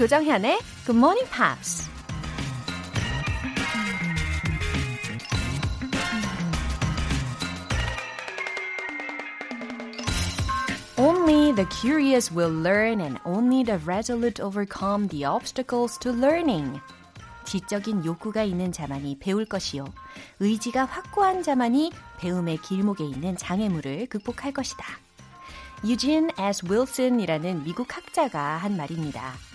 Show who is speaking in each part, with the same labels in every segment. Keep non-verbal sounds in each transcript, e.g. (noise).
Speaker 1: 조정현의 Good Morning Pops. Only the curious will learn and only the resolute overcome the obstacles to learning. 지적인 욕구가 있는 자만이 배울 것이요. 의지가 확고한 자만이 배움의 길목에 있는 장애물을 극복할 것이다. 유진 S. 윌슨이라는 미국 학자가 한 말입니다.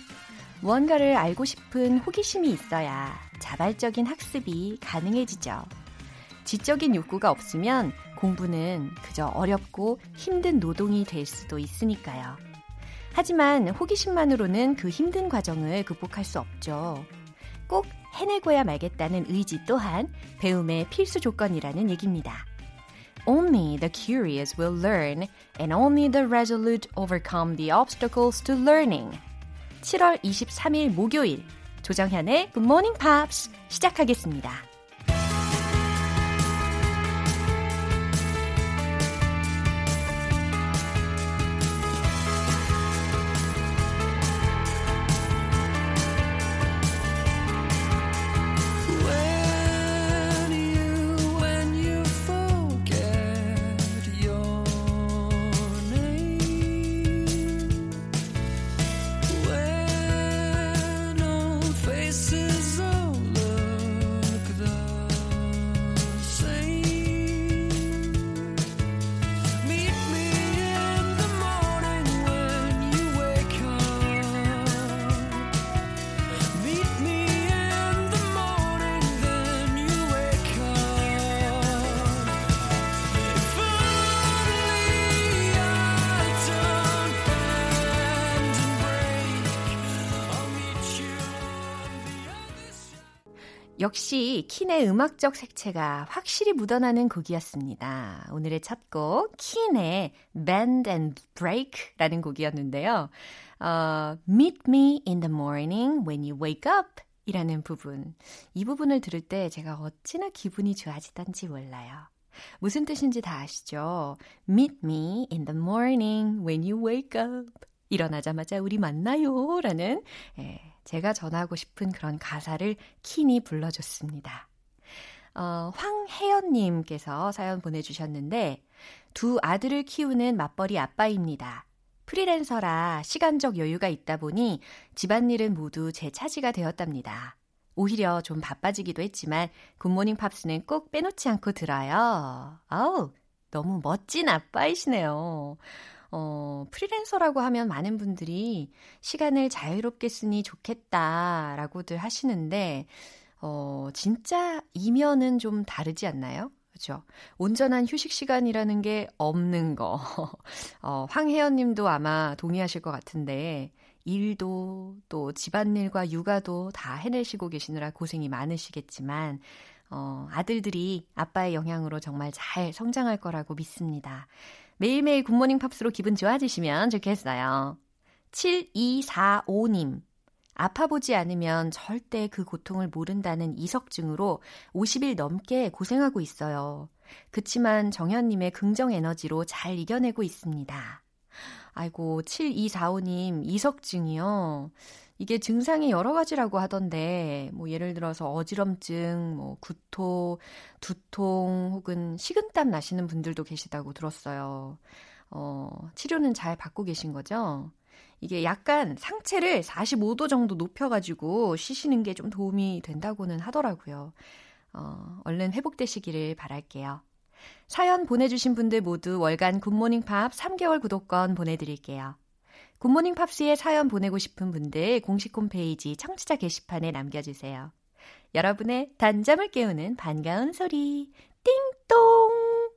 Speaker 1: 무언가를 알고 싶은 호기심이 있어야 자발적인 학습이 가능해지죠. 지적인 욕구가 없으면 공부는 그저 어렵고 힘든 노동이 될 수도 있으니까요. 하지만 호기심만으로는 그 힘든 과정을 극복할 수 없죠. 꼭 해내고야 말겠다는 의지 또한 배움의 필수 조건이라는 얘기입니다. Only the curious will learn and only the resolute overcome the obstacles to learning. 7월 23일 목요일 조정현의 Good Morning Pops 시작하겠습니다. 역시 킨의 음악적 색채가 확실히 묻어나는 곡이었습니다. 오늘의 첫 곡, 킨의 Bend and Break라는 곡이었는데요. 어, Meet me in the morning when you wake up 이라는 부분. 이 부분을 들을 때 제가 어찌나 기분이 좋아지던지 몰라요. 무슨 뜻인지 다 아시죠? Meet me in the morning when you wake up. 일어나자마자 우리 만나요. 라는, 예, 제가 전하고 싶은 그런 가사를 킨이 불러줬습니다. 어, 황혜연님께서 사연 보내주셨는데, 두 아들을 키우는 맞벌이 아빠입니다. 프리랜서라 시간적 여유가 있다 보니 집안일은 모두 제 차지가 되었답니다. 오히려 좀 바빠지기도 했지만 굿모닝 팝스는 꼭 빼놓지 않고 들어요. 아우, 너무 멋진 아빠이시네요. 어, 프리랜서라고 하면 많은 분들이 시간을 자유롭게 쓰니 좋겠다라고들 하시는데, 어, 진짜 이면은 좀 다르지 않나요? 그죠? 온전한 휴식 시간이라는 게 없는 거. (laughs) 어, 황혜연 님도 아마 동의하실 것 같은데, 일도 또 집안일과 육아도 다 해내시고 계시느라 고생이 많으시겠지만, 어, 아들들이 아빠의 영향으로 정말 잘 성장할 거라고 믿습니다. 매일매일 굿모닝 팝스로 기분 좋아지시면 좋겠어요. 7245님. 아파 보지 않으면 절대 그 고통을 모른다는 이석증으로 50일 넘게 고생하고 있어요. 그치만 정현님의 긍정 에너지로 잘 이겨내고 있습니다. 아이고, 7245님, 이석증이요. 이게 증상이 여러 가지라고 하던데, 뭐 예를 들어서 어지럼증, 뭐 구토, 두통 혹은 식은땀 나시는 분들도 계시다고 들었어요. 어, 치료는 잘 받고 계신 거죠? 이게 약간 상체를 45도 정도 높여가지고 쉬시는 게 좀 도움이 된다고는 하더라고요. 어, 얼른 회복되시기를 바랄게요. 사연 보내주신 분들 모두 월간 굿모닝 팝 3개월 구독권 보내드릴게요. 굿모닝 팝스에 사연 보내고 싶은 분들 공식 홈페이지 청취자 게시판에 남겨주세요. 여러분의 단잠을 깨우는 반가운 소리 띵동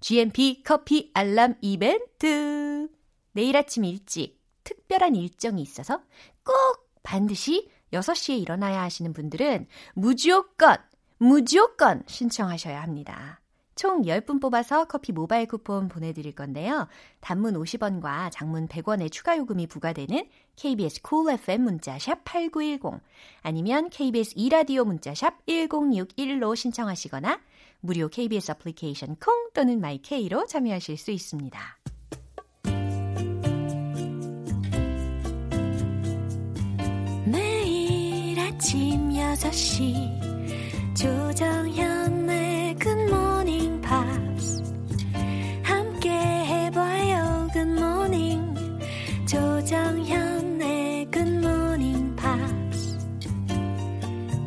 Speaker 1: GMP 커피 알람 이벤트 내일 아침 일찍 특별한 일정이 있어서 꼭 반드시 6시에 일어나야 하시는 분들은 무조건 무조건 신청하셔야 합니다. 총 10분 뽑아서 커피 모바일 쿠폰 보내드릴 건데요. 단문 50원과 장문 100원의 추가 요금이 부과되는 KBS Cool FM 문자샵 8910 아니면 KBS 2라디오 문자샵 1061로 신청하시거나 무료 KBS 애플리케이션 콩 또는 마이케이로 참여하실 수 있습니다. 아침 6시 조정현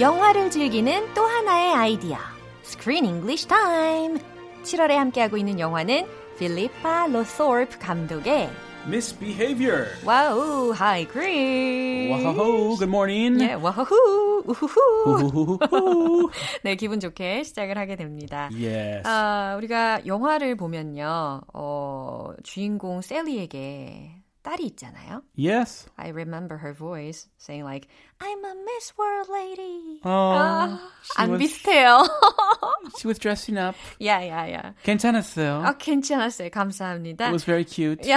Speaker 1: 영화를 즐기는 또 하나의 아이디어. Screen English Time. 7월에 함께하고 있는 영화는 필리파 로소프 감독의
Speaker 2: Misbehavior.
Speaker 1: 와우, Hi 그린.
Speaker 2: Whoa, good morning.
Speaker 1: 네, 와후, 우후후.
Speaker 2: Ooh. (laughs)
Speaker 1: 네, 기분 좋게 시작을 하게 됩니다.
Speaker 2: yes.
Speaker 1: 아, 우리가 영화를 보면요, 어, 주인공 샐리에게 딸이 있잖아요.
Speaker 2: yes.
Speaker 1: I remember her voice saying like, I'm a Miss World lady.
Speaker 2: Oh,
Speaker 1: 아, 안
Speaker 2: was-
Speaker 1: 비슷해요.
Speaker 2: She was dressing up.
Speaker 1: 야, 야, 야.
Speaker 2: 괜찮았어요.
Speaker 1: 아, 괜찮았어요. 감사합니다.
Speaker 2: It was very cute.
Speaker 1: 야.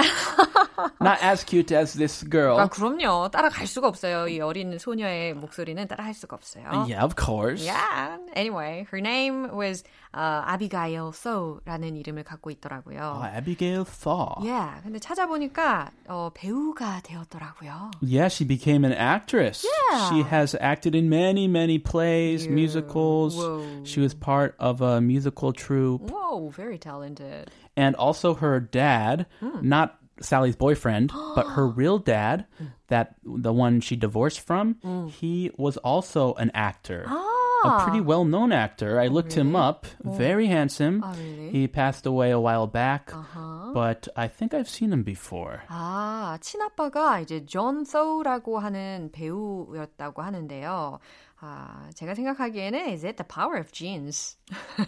Speaker 2: Not as cute as this girl.
Speaker 1: 아, 그럼요. 따라갈 수가 없어요. 이 어린 소녀의 목소리는 따라할 수가 없어요.
Speaker 2: Yeah, of course.
Speaker 1: Yeah. Anyway, her name was uh, Abigail Thaw.라는 이름을 갖고 있더라고요.
Speaker 2: Oh, Abigail Thaw.
Speaker 1: Yeah. 근데 찾아보니까 어, 배우가 되었더라고요.
Speaker 2: Yeah, she became an actress.
Speaker 1: Yeah.
Speaker 2: She has acted in many, many plays,
Speaker 1: Yeah.
Speaker 2: musicals.
Speaker 1: Whoa.
Speaker 2: She was part of a musical troupe.
Speaker 1: Whoa, very talented.
Speaker 2: And also her dad,
Speaker 1: Hmm.
Speaker 2: not Sally's boyfriend, (gasps) but her real dad, that the one she divorced from, he was also an actor.
Speaker 1: 아.
Speaker 2: A pretty well-known actor. I looked him up. Very handsome.
Speaker 1: Oh, really?
Speaker 2: He passed away a while back,
Speaker 1: Uh-huh.
Speaker 2: But I think I've seen him before.
Speaker 1: 아, 친아빠가 이제 존 소우라고 하는 배우였다고 하는데요. 아, 제가 생각하기에는 is it the power of genes?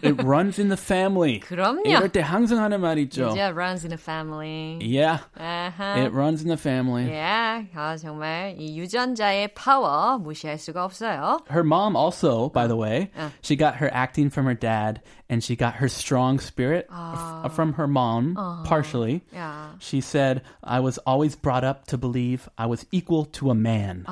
Speaker 2: It runs in the family.
Speaker 1: 그럼요. (laughs)
Speaker 2: 이럴 때 항상 하는 말 있죠.
Speaker 1: 진짜 runs in the family.
Speaker 2: Yeah,
Speaker 1: 아하.
Speaker 2: it runs in the family.
Speaker 1: Yeah. 아, 정말 이 유전자의 파워 무시할 수가 없어요.
Speaker 2: Her mom also, by the way,
Speaker 1: Uh.
Speaker 2: she got her acting from her dad, and she got her strong spirit f- from her mom, partially.
Speaker 1: 야.
Speaker 2: She said, I was always brought up to believe I was equal to a man.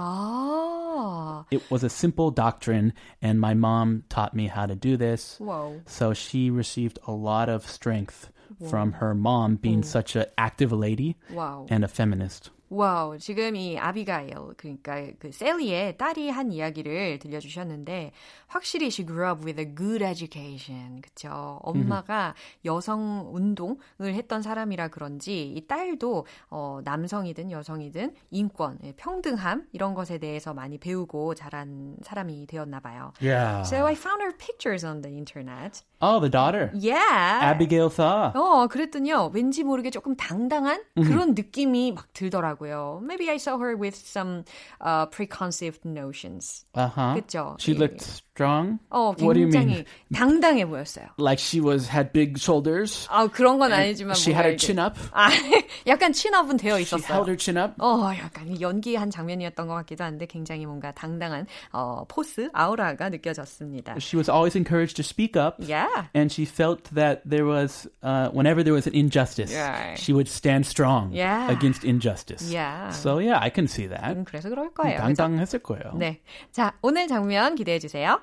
Speaker 1: Oh.
Speaker 2: It was a simple doctrine, and my mom taught me how to do this.
Speaker 1: Whoa.
Speaker 2: So she received a lot of strength Whoa. from her mom being mm. such an active lady
Speaker 1: wow.
Speaker 2: and a feminist.
Speaker 1: 와우, 지금 이 아비가일, 그러니까 그 셀리의 딸이 한 이야기를 들려주셨는데, 확실히 she grew up with a good education. 그쵸. 엄마가 여성 운동을 했던 사람이라 그런지, 이 딸도, 어, 남성이든 여성이든 인권, 예, 평등함, 이런 것에 대해서 많이 배우고 자란 사람이 되었나 봐요.
Speaker 2: Yeah.
Speaker 1: So I found her pictures on the internet.
Speaker 2: Oh, the daughter.
Speaker 1: Yeah.
Speaker 2: Abigail Thaw.
Speaker 1: 어, 그랬더니요. 왠지 모르게 조금 당당한 그런 느낌이 막 들더라고요. Maybe I saw her with some uh, preconceived notions.
Speaker 2: Uh huh.
Speaker 1: 그쵸?
Speaker 2: She
Speaker 1: 예.
Speaker 2: looked strong.
Speaker 1: 어,
Speaker 2: What do you
Speaker 1: 굉장히
Speaker 2: mean?
Speaker 1: 당당해 보였어요.
Speaker 2: Like she was had big shoulders.
Speaker 1: 아, 그런 건 아니지만
Speaker 2: She
Speaker 1: 뭔가
Speaker 2: had her
Speaker 1: 이렇게-
Speaker 2: chin up.
Speaker 1: 아, (laughs) 약간 친업은 되어
Speaker 2: She
Speaker 1: 있었어요.
Speaker 2: held her chin up.
Speaker 1: 어, 약간 연기한 장면이었던 것 같기도 한데 굉장히 뭔가 당당한 어, 포스, 아우라가 느껴졌습니다.
Speaker 2: She was always encouraged to speak up.
Speaker 1: Yeah.
Speaker 2: And she felt that there was, uh, whenever there was an injustice,
Speaker 1: Yeah.
Speaker 2: she would stand strong
Speaker 1: Yeah.
Speaker 2: against injustice.
Speaker 1: Yeah.
Speaker 2: So yeah, I can see that.
Speaker 1: 음, 그래서 그럴 거예요. 그죠?
Speaker 2: 당당했을 거예요.
Speaker 1: 네. 자, 오늘 장면 기대해 주세요.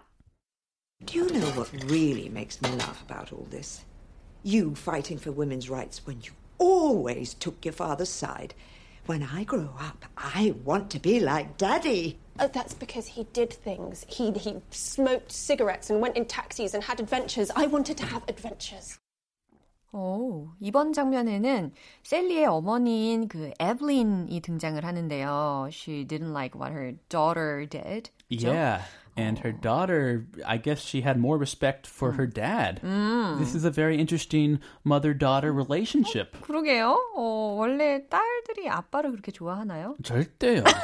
Speaker 3: Do you know what really makes me laugh about all this? You fighting for women's rights when you always took your father's side. When I grow up, I want to be like Daddy.
Speaker 4: Oh, that's because he did things. He he smoked cigarettes and went in taxis and had adventures. I wanted to have adventures.
Speaker 1: 오, 이번 장면에는 셀리의 어머니인 그 에블린이 등장을 하는데요. She didn't like what her daughter did. 그죠?
Speaker 2: Yeah. And her daughter, I guess she had more respect for her dad. This is a very interesting mother daughter relationship.
Speaker 1: 그러게요. 어, 원래 딸들이 아빠를 그렇게 좋아하나요?
Speaker 2: 절대요. (laughs)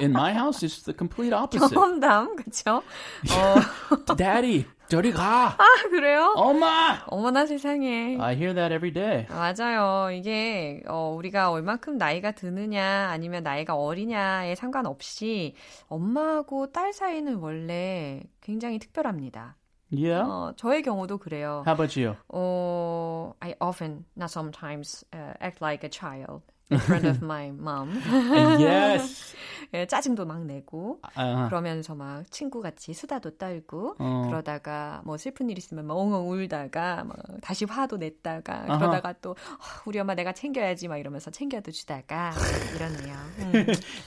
Speaker 2: In my house, it's the complete opposite.
Speaker 1: 경험담, 그쵸? 어, (laughs)
Speaker 2: Daddy, 저리 가.
Speaker 1: 아, 그래요?
Speaker 2: 엄마.
Speaker 1: 어머나 세상에.
Speaker 2: I hear that every day.
Speaker 1: 맞아요. 이게 어, 우리가 얼만큼 나이가 드느냐 아니면 나이가 어리냐에 상관없이 엄마하고 딸 사이는 원래 굉장히 특별합니다.
Speaker 2: Yeah.
Speaker 1: 어, 저의 경우도 그래요.
Speaker 2: How about you?
Speaker 1: 어, I often, not sometimes, uh, act like a child in front of my mom. (laughs)
Speaker 2: yes.
Speaker 1: 예, 짜증도 막 내고
Speaker 2: Uh,
Speaker 1: 그러면서 막 친구 같이 수다도 떨고
Speaker 2: 어.
Speaker 1: 그러다가 뭐 슬픈 일 있으면 막 엉엉 울다가 막 다시 화도 냈다가
Speaker 2: 아하.
Speaker 1: 그러다가 또 아, 우리 엄마 내가 챙겨야지 막 이러면서 챙겨도 주다가 이러네요. 음.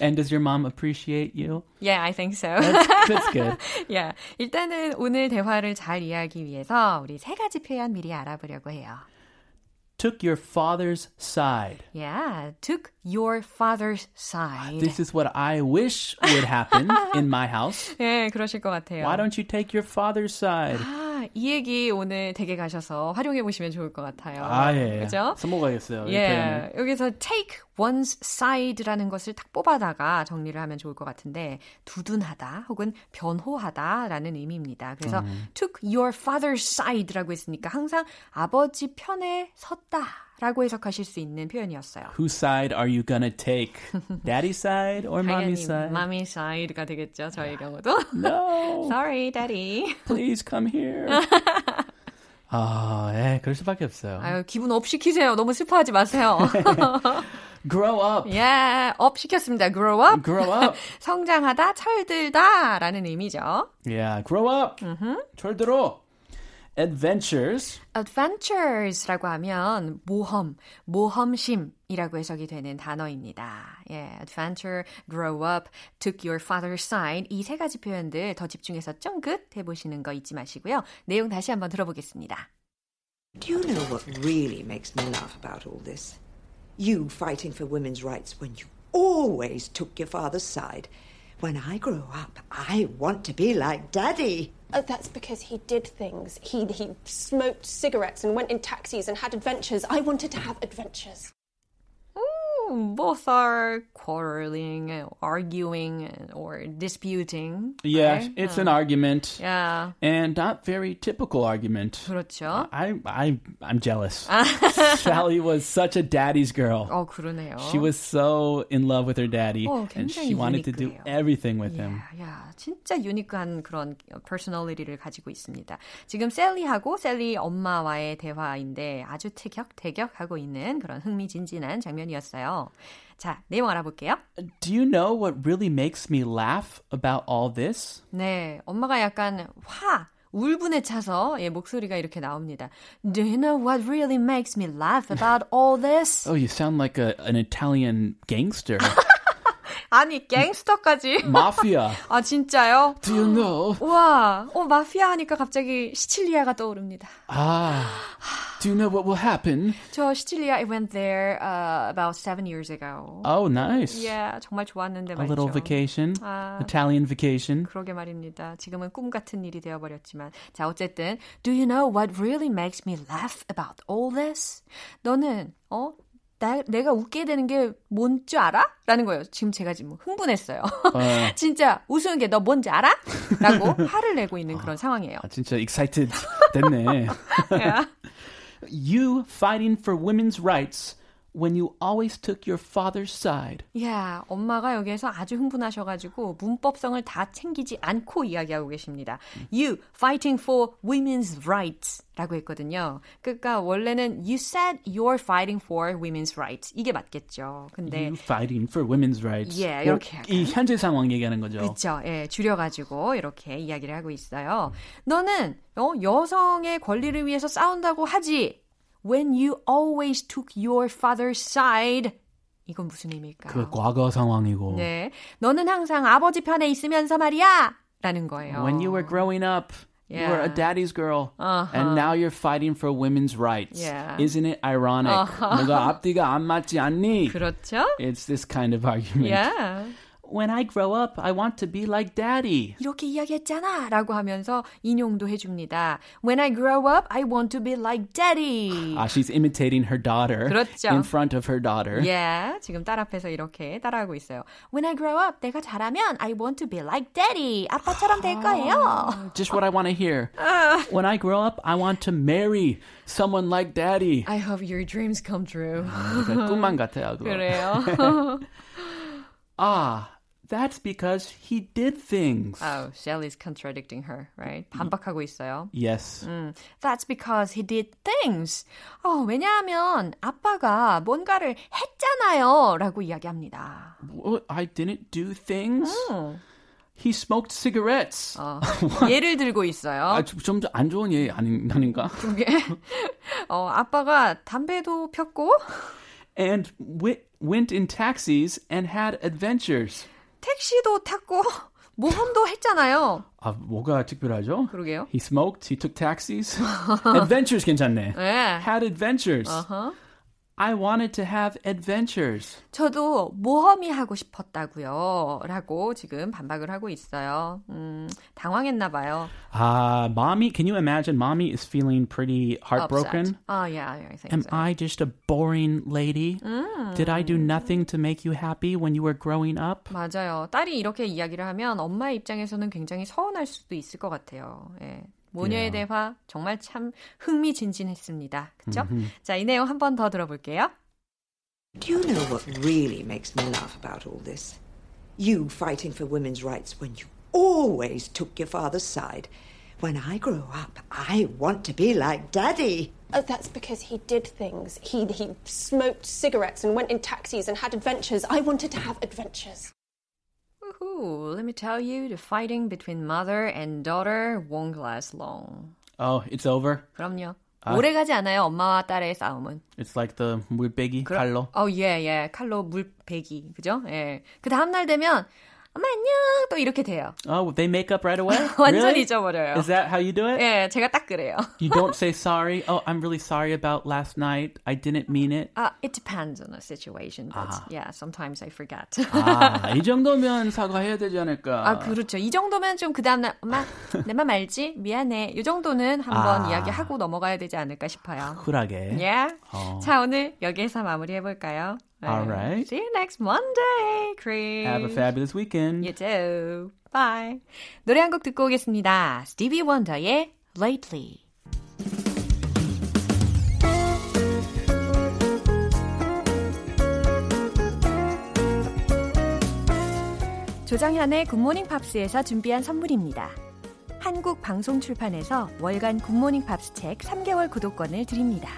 Speaker 2: and does your mom appreciate you?
Speaker 1: Yeah, I think so.
Speaker 2: That's good. (laughs)
Speaker 1: yeah. 일단은 오늘 대화를 잘 이해하기 위해서 우리 세 가지 표현 미리 알아보려고 해요.
Speaker 2: Took your father's side.
Speaker 1: Yeah, took your father's side.
Speaker 2: This is what I wish would happen (laughs) in my house.
Speaker 1: 예, 그러실 것 같아요.
Speaker 2: Why don't you take your father's side? (gasps)
Speaker 1: 아, 이 얘기 오늘 댁에 가셔서 활용해 보시면 좋을 것 같아요.
Speaker 2: 아, 예.
Speaker 1: 그죠?
Speaker 2: 써먹어야겠어요. 이
Speaker 1: 예. 여기서 take one's side라는 것을 딱 뽑아다가 정리를 하면 좋을 것 같은데 두둔하다 혹은 변호하다 라는 의미입니다. 그래서
Speaker 2: 음.
Speaker 1: took your father's side라고 했으니까 항상 아버지 편에 섰다 라고 해석하실 수 있는 표현이었어요.
Speaker 2: Whose side are you gonna take? Daddy's side or
Speaker 1: 당연히
Speaker 2: mommy's side?
Speaker 1: mommy side가 되겠죠. 저희 경우도.
Speaker 2: No,
Speaker 1: Sorry, daddy.
Speaker 2: please come here. 아, 예, 그럴 수밖에 없어요.
Speaker 1: 아유, 기분 up 시키세요. 너무 슬퍼하지 마세요.
Speaker 2: Grow up.
Speaker 1: 예, up 시켰습니다. grow up.
Speaker 2: Grow up.
Speaker 1: 성장하다, 철들다 라는 의미죠.
Speaker 2: Yeah, grow up. 철들어. Adventures.
Speaker 1: adventures라고 하면 모험, 모험심이라고 해석이 되는 단어입니다. 예, adventure, grow up, took your father's side 이 세 가지 표현들 더 집중해서 쫑긋 해보시는 거 잊지 마시고요. 내용 다시 한번 들어보겠습니다.
Speaker 3: Do you know what really makes me laugh about all this? You fighting for women's rights when you always took your father's side. When I grow up, I want to be like Daddy.
Speaker 4: Oh, that's because he did things. He he smoked cigarettes and went in taxis and had adventures. I wanted to have adventures.
Speaker 1: Both are quarreling, arguing, or disputing.
Speaker 2: Yeah,
Speaker 1: right?
Speaker 2: it's an argument.
Speaker 1: Yeah,
Speaker 2: And not very typical argument.
Speaker 1: 그렇죠.
Speaker 2: I, I, I'm jealous. Sally was such a daddy's girl.
Speaker 1: 어, 그러네요.
Speaker 2: She was so in love with her daddy,
Speaker 1: 어,
Speaker 2: and she wanted to do
Speaker 1: 유니크해요.
Speaker 2: everything with him.
Speaker 1: 야, 야, 진짜 유니크한 그런 퍼스널리티를 가지고 있습니다. 지금 셀리하고 셀리 엄마와의 대화인데 아주 티격태격하고 있는 그런 흥미진진한 장면이었어요. 자, 내용 알아볼게요.
Speaker 2: Do you know what really makes me laugh about all this?
Speaker 1: 네, 엄마가 약간 화, 울분에 차서 예, 목소리가 이렇게 나옵니다. Do you know what really makes me laugh about all this?
Speaker 2: Oh, you sound like a, an Italian gangster.
Speaker 1: 아니, 갱스터까지.
Speaker 2: Mafia.
Speaker 1: 아, 진짜요?
Speaker 2: Do you know?
Speaker 1: 와, 어, 마피아 하니까 갑자기 시칠리아가 떠오릅니다.
Speaker 2: Ah. Do you know what will happen?
Speaker 1: 저 시칠리아 I went there uh, about seven years ago.
Speaker 2: Oh, nice.
Speaker 1: Yeah, 정말 좋았는데
Speaker 2: A
Speaker 1: 말이죠.
Speaker 2: little vacation.
Speaker 1: 아.
Speaker 2: Italian vacation.
Speaker 1: 그러게 말입니다. 지금은 꿈 같은 일이 되어버렸지만. 자, 어쨌든, do you know what really makes me laugh about all this? 너는, 어? 나, 내가 웃게 되는 게뭔줄 알아? 라는 거예요. 지금 제가 지금 흥분했어요. (laughs) 진짜 웃으는 게 너 뭔지 알아? 라고 (laughs) 화를 내고 있는 그런 상황이에요.
Speaker 2: 아, 진짜 excited 됐네. (laughs)
Speaker 1: Yeah.
Speaker 2: you fighting for women's rights when you always took your father's side.
Speaker 1: 야, 엄마가 여기에서 아주 흥분하셔가지고 문법성을 다 챙기지 않고 이야기하고 계십니다. You fighting for women's rights 라고 했거든요. 그러니까 원래는 you said you're fighting for women's rights. 이게 맞겠죠. 근데
Speaker 2: You fighting for women's rights.
Speaker 1: 예,
Speaker 2: 뭐,
Speaker 1: 이렇게
Speaker 2: 이 현재 상황 얘기하는 거죠.
Speaker 1: 그렇죠. 예, 줄여 가지고 이렇게 이야기를 하고 있어요. 너는 어, 여성의 권리를 위해서 싸운다고 하지. When you always took your father's side. 이건 무슨 의미일까요?
Speaker 2: 그 과거 상황이고.
Speaker 1: 네. 너는 항상 아버지 편에 있으면서 말이야. 라는 거예요.
Speaker 2: When you were growing up, you were a
Speaker 1: Yeah.
Speaker 2: daddy's girl,
Speaker 1: Uh-huh.
Speaker 2: and now you're fighting for women's rights.
Speaker 1: Yeah.
Speaker 2: Isn't it ironic? 너가 앞뒤가 안 맞지 않니?
Speaker 1: 그렇죠?
Speaker 2: It's this kind of argument.
Speaker 1: Yeah.
Speaker 2: When I grow up, I want to be like daddy.
Speaker 1: 이렇게 이야기했잖아 라고 하면서 인용도 해줍니다. When I grow up, I want to be like daddy.
Speaker 2: Ah, she's imitating her daughter
Speaker 1: 그렇죠.
Speaker 2: in front of her daughter.
Speaker 1: Yeah, 지금 딸 앞에서 이렇게 따라하고 있어요. When I grow up, 내가 자라면 I want to be like daddy. 아빠처럼 될 거예요.
Speaker 2: Just what I want to hear. When I grow up, I want to marry someone like daddy.
Speaker 1: I hope your dreams come true.
Speaker 2: 그러니까 꿈만 같아요. 그거.
Speaker 1: 그래요. (laughs)
Speaker 2: Ah, that's because he did things.
Speaker 1: oh, Shelly's contradicting her, right? 반박하고 있어요.
Speaker 2: yes.
Speaker 1: 음, That's because he did things. 어, 왜냐하면 아빠가 뭔가를 했잖아요. 라고 이야기합니다.
Speaker 2: What? I didn't do things. He smoked cigarettes.
Speaker 1: 어, (laughs) 예를 들고 있어요.
Speaker 2: 아, 좀안 좋은 예 아닌 아닌가?
Speaker 1: 그게 (laughs) 어, 아빠가 담배도 폈고
Speaker 2: And wi- went in taxis and had adventures.
Speaker 1: 택시도 탔고 모험도 했잖아요.
Speaker 2: 아, 뭐가 특별하죠?
Speaker 1: 그러게요.
Speaker 2: He smoked, he took taxis. adventures 괜찮네.
Speaker 1: 네.
Speaker 2: Had adventures.
Speaker 1: 어허.
Speaker 2: I wanted to have adventures.
Speaker 1: 저도 모험이 하고 싶었다고요. 라고 지금 반박을 하고 있어요. 음, 당황했나 봐요.
Speaker 2: Uh, mommy, can you imagine mommy is feeling pretty heartbroken?
Speaker 1: Upset. Oh, yeah, I think
Speaker 2: Am
Speaker 1: so.
Speaker 2: I just a boring lady? Did I do nothing to make you happy when you were growing up?
Speaker 1: 맞아요. 딸이 이렇게 이야기를 하면 엄마의 입장에서는 굉장히 서운할 수도 있을 것 같아요. 예. 모녀의
Speaker 2: Yeah.
Speaker 1: 대화 정말 참 흥미진진했습니다. 그쵸? 자, 이 내용 한 번 더 들어볼게요.
Speaker 3: Do you know what really makes me laugh about all this? You fighting for women's rights when you always took your father's side. When I grow up, I want to be like Daddy.
Speaker 4: Oh, that's because he did things. He he smoked cigarettes and went in taxis and had adventures. I wanted to have adventures.
Speaker 1: Woohoo, let me tell you, the fighting between mother and daughter won't last long.
Speaker 2: Oh, it's over.
Speaker 1: 그럼요. 오래 가지 않아요, 엄마와 딸의 싸움은.
Speaker 2: It's like the 물배기 칼로.
Speaker 1: 어, 예, 예. 칼로 물 베기. 그죠? 예. 그 다음 날 되면, 엄마 안녕! 또 이렇게 돼요.
Speaker 2: Oh, they make up right away?
Speaker 1: 완전
Speaker 2: really?
Speaker 1: 잊어버려요.
Speaker 2: Is that how you do it?
Speaker 1: 예, 제가 딱 그래요.
Speaker 2: You don't say sorry. Oh, I'm really sorry about last night. I didn't mean it.
Speaker 1: Uh, it depends on the situation, but
Speaker 2: 아.
Speaker 1: yeah, sometimes I forget.
Speaker 2: 아, 이 정도면 사과해야 되지 않을까?
Speaker 1: 아, 그렇죠. 이 정도면 좀 그 다음 날, 엄마, 내말 알지? 미안해. 이 정도는 한번
Speaker 2: 아.
Speaker 1: 이야기하고 넘어가야 되지 않을까 싶어요.
Speaker 2: 쿨하게.
Speaker 1: Yeah.
Speaker 2: 어.
Speaker 1: 자, 오늘 여기에서 마무리해 볼까요? 네.
Speaker 2: Alright.
Speaker 1: See you next Monday, Chris.
Speaker 2: Have a fabulous weekend.
Speaker 1: You too. Bye. 노래 한 곡 듣고 오겠습니다. Stevie Wonder의 Lately. 조장현의 굿모닝 팝스에서 준비한 선물입니다. 한국 방송 출판에서 월간 굿모닝 팝스 책 3개월 구독권을 드립니다.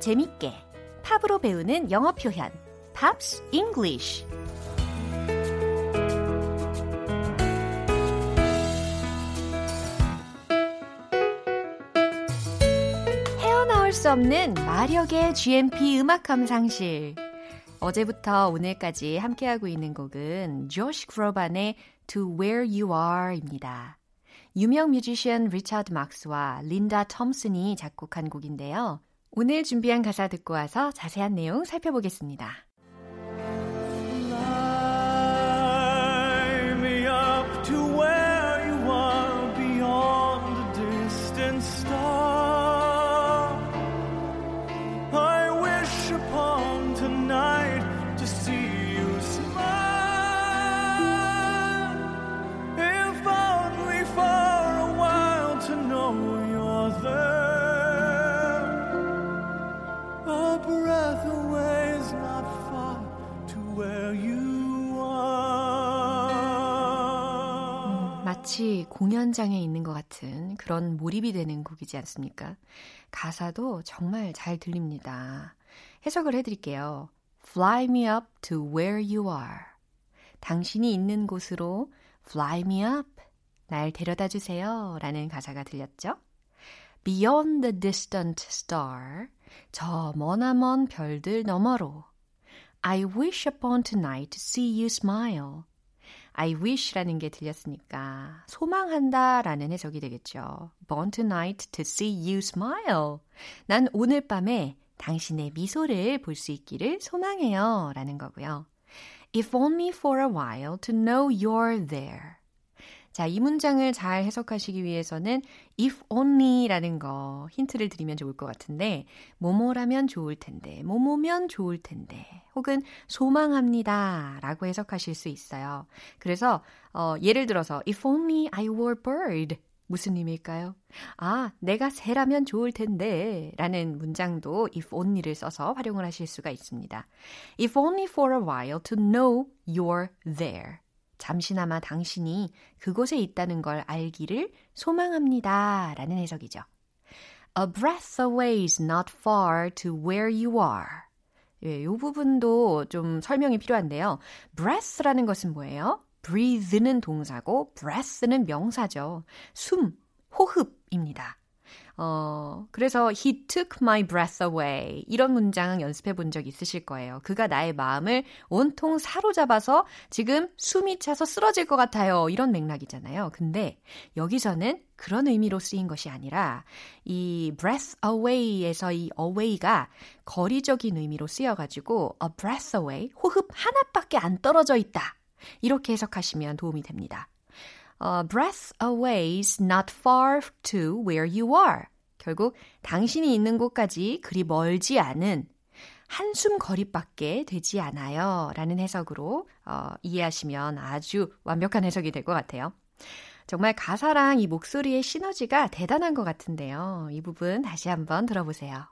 Speaker 1: 재밌게 팝으로 배우는 영어 표현 Pops English 헤어나올 수 없는 마력의 GMP 음악 감상실 어제부터 오늘까지 함께하고 있는 곡은 조시 그로반의 To Where You Are입니다. 유명 뮤지션 리차드 막스와 린다 톰슨이 작곡한 곡인데요. 오늘 준비한 가사 듣고 와서 자세한 내용 살펴보겠습니다.
Speaker 5: Fly me up to where breath away is not far to where you are.
Speaker 1: 마치 공연장에 있는 것 같은 그런 몰입이 되는 곡이지 않습니까? 가사도 정말 잘 들립니다. 해석을 해드릴게요. Fly me up to where you are. 당신이 있는 곳으로 fly me up. 날 데려다 주세요. 라는 가사가 들렸죠? Beyond the distant star. 저 머나먼 별들 너머로. I wish upon tonight to see you smile. I wish라는 게 들렸으니까 소망한다 라는 해석이 되겠죠. Born tonight to see you smile. 난 오늘 밤에 당신의 미소를 볼 수 있기를 소망해요 라는 거고요. If only for a while to know you're there. 자, 이 문장을 잘 해석하시기 위해서는 if only라는 거 힌트를 드리면 좋을 것 같은데 뭐뭐라면 좋을 텐데 뭐뭐면 좋을 텐데 혹은 소망합니다 라고 해석하실 수 있어요. 그래서 어, 예를 들어서 if only I were bird 무슨 의미일까요? 아, 내가 새라면 좋을 텐데 라는 문장도 if only를 써서 활용을 하실 수가 있습니다. If only for a while to know you're there. 잠시나마 당신이 그곳에 있다는 걸 알기를 소망합니다. 라는 해석이죠. A breath away is not far to where you are. 예, 이 부분도 좀 설명이 필요한데요. breath라는 것은 뭐예요? breathe는 동사고 breath는 명사죠. 숨, 호흡입니다. 어, 그래서 he took my breath away. 이런 문장 연습해 본 적 있으실 거예요. 그가 나의 마음을 온통 사로잡아서 지금 숨이 차서 쓰러질 것 같아요. 이런 맥락이잖아요. 근데 여기서는 그런 의미로 쓰인 것이 아니라 이 breath away에서 이 away가 거리적인 의미로 쓰여가지고 a breath away, 호흡 하나밖에 안 떨어져 있다. 이렇게 해석하시면 도움이 됩니다. uh, breath away is not far to where you are. 결국 당신이 있는 곳까지 그리 멀지 않은 한숨 거리밖에 되지 않아요. 라는 해석으로 어, 이해하시면 아주 완벽한 해석이 될 것 같아요. 정말 가사랑 이 목소리의 시너지가 대단한 것 같은데요. 이 부분 다시 한번 들어보세요.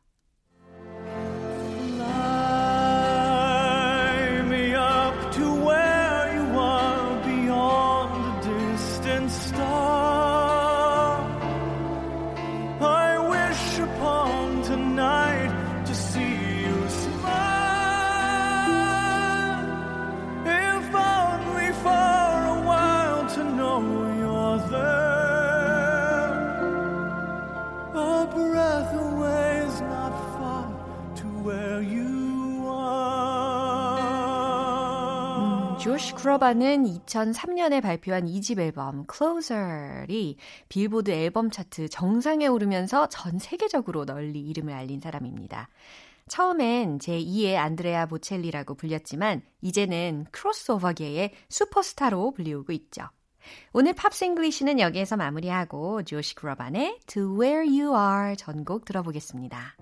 Speaker 1: 조시 그로반은 2003년에 발표한 2집 앨범 Closer이 빌보드 앨범 차트 정상에 오르면서 전 세계적으로 널리 이름을 알린 사람입니다. 처음엔 제2의 안드레아 보첼리라고 불렸지만 이제는 크로스오버계의 슈퍼스타로 불리우고 있죠. 오늘 팝싱글리시는 여기에서 마무리하고 조시 그로반의 To Where You Are 전곡 들어보겠습니다.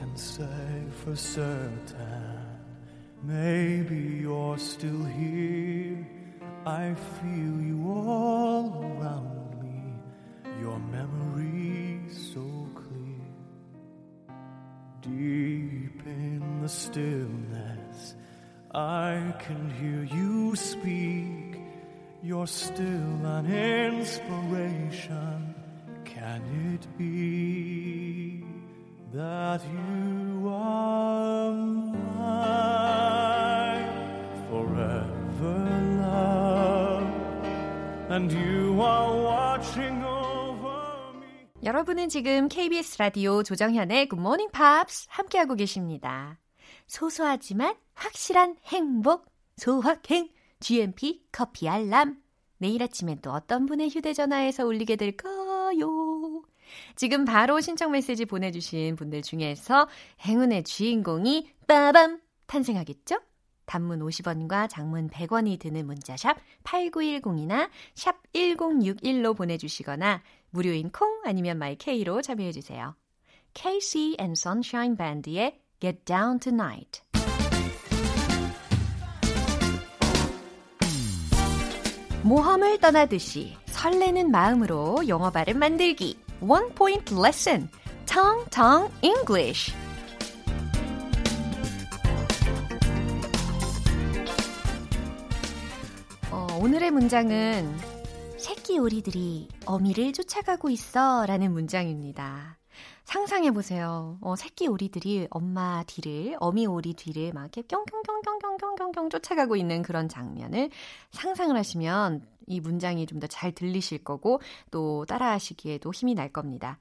Speaker 5: Can say for certain? Maybe you're still here. I feel you all around me. Your memory so clear. Deep in the stillness, I can hear you speak. You're still an inspiration. Can it be that you are mine forever, love? And you are watching over me.
Speaker 1: 여러분은 지금 KBS 라디오 조정현의 Good Morning Pops 함께하고 계십니다. 소소하지만 확실한 행복, 소확행, GMP 커피 알람. 내일 아침엔 또 어떤 분의 휴대전화에서 울리게 될까요? 지금 바로 신청 메시지 보내주신 분들 중에서 행운의 주인공이 빠밤 탄생하겠죠? 단문 50원과 장문 100원이 드는 문자샵 8910이나 샵 1061로 보내주시거나 무료인 콩 아니면 마이케이로 참여해주세요. KC and Sunshine Band의 Get Down Tonight 모험을 떠나듯이 설레는 마음으로 영어 발음 만들기 One Point Lesson Tong Tong English 어, 오늘의 문장은 새끼 오리들이 어미를 쫓아가고 있어 라는 문장입니다. 상상해 보세요. 어, 새끼 오리들이 엄마 뒤를, 어미 오리 뒤를 막 이렇게 뿅뿅뿅뿅뿅뿅뿅 쫓아가고 있는 그런 장면을 상상을 하시면 이 문장이 좀 더 잘 들리실 거고 또 따라하시기에도 힘이 날 겁니다.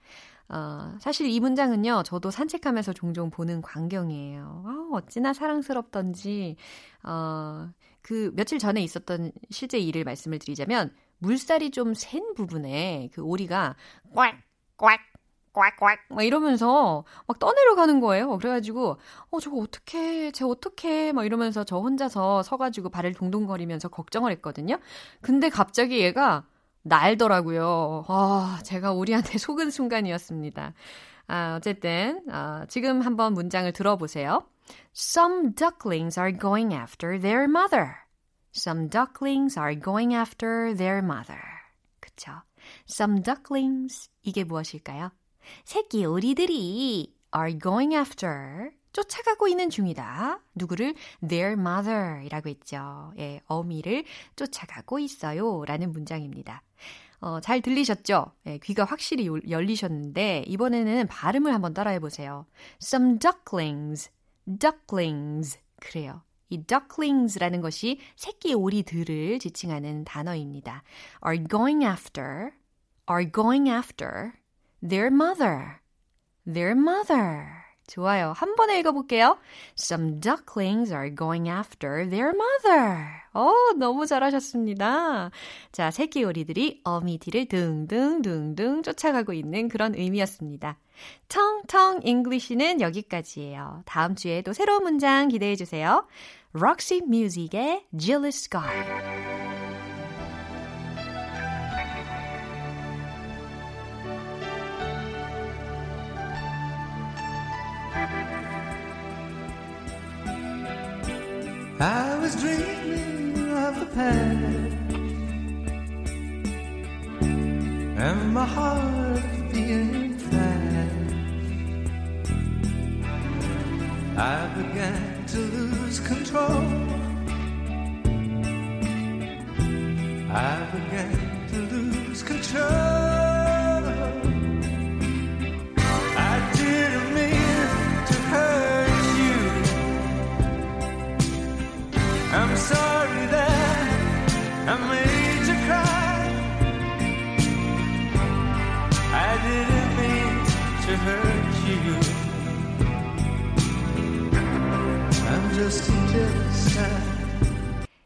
Speaker 1: 어, 사실 이 문장은요, 저도 산책하면서 종종 보는 광경이에요. 아, 어찌나 사랑스럽던지, 어, 그 며칠 전에 있었던 실제 일을 말씀을 드리자면, 물살이 좀 센 부분에 그 오리가 꽉, 꽉, 꽉꽉 막 이러면서 막 떠내려가는 거예요. 그래가지고 어 저거 어떻게 쟤 어떻게 막 이러면서 저 혼자서 서가지고 발을 동동거리면서 걱정을 했거든요. 근데 갑자기 얘가 날더라고요. 아 제가 오리한테 (laughs) 속은 순간이었습니다. 아 어쨌든 아, 지금 한번 문장을 들어보세요. Some ducklings are going after their mother. Some ducklings are going after their mother. 그쵸? Some ducklings 이게 무엇일까요? 새끼 오리들이 are going after 쫓아가고 있는 중이다. 누구를 their mother 이라고 했죠. 예, 어미를 쫓아가고 있어요. 라는 문장입니다. 어, 잘 들리셨죠? 예, 귀가 확실히 열리셨는데 이번에는 발음을 한번 따라해 보세요. Some ducklings, ducklings 그래요. 이 ducklings라는 것이 새끼 오리들을 지칭하는 단어입니다. are going after, are going after their mother, their mother. 좋아요. 한 번에 읽어볼게요. Some ducklings are going after their mother. 어, 너무 잘하셨습니다. 자, 새끼 오리들이 어미 뒤를 둥둥둥둥 쫓아가고 있는 그런 의미였습니다. 텅텅 English는 여기까지예요. 다음 주에 도 새로운 문장 기대해 주세요. Roxy Music의 Jealous Sky. Past And my heart beating fast I began to lose control. I began to lose control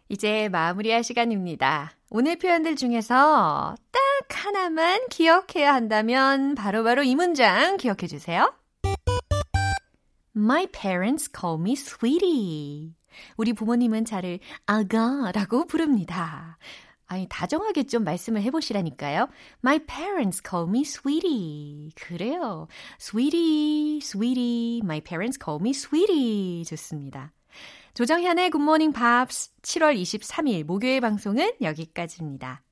Speaker 1: 이제 마무리할 시간입니다. 오늘 표현들 중에서 딱 하나만 기억해야 한다면 바로바로 바로 이 문장 기억해 주세요. My parents call me sweetie. 우리 부모님은 저를 아가라고 부릅니다. 아니, 다정하게 좀 말씀을 해보시라니까요. My parents call me sweetie. 그래요. sweetie, sweetie. My parents call me sweetie. 좋습니다. 조정현의 굿모닝 팝스 7월 23일 목요일 방송은 여기까지입니다.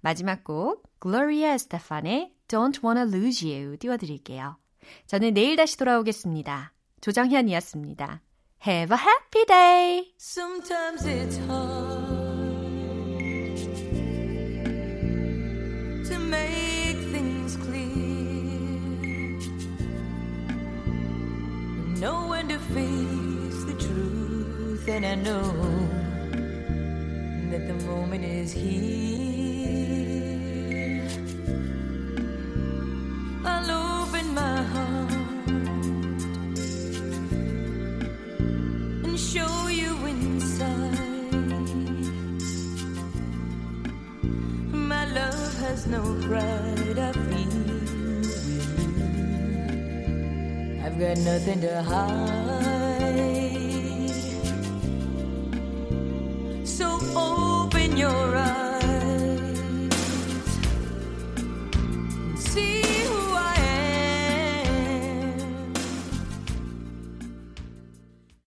Speaker 1: 마지막 곡, Gloria Estefan의 Don't Wanna Lose You 띄워드릴게요. 저는 내일 다시 돌아오겠습니다. 조정현이었습니다. Have a happy day. Sometimes it's hard to make things clear. Know when to face the truth, and I know that the moment is here. in the heart.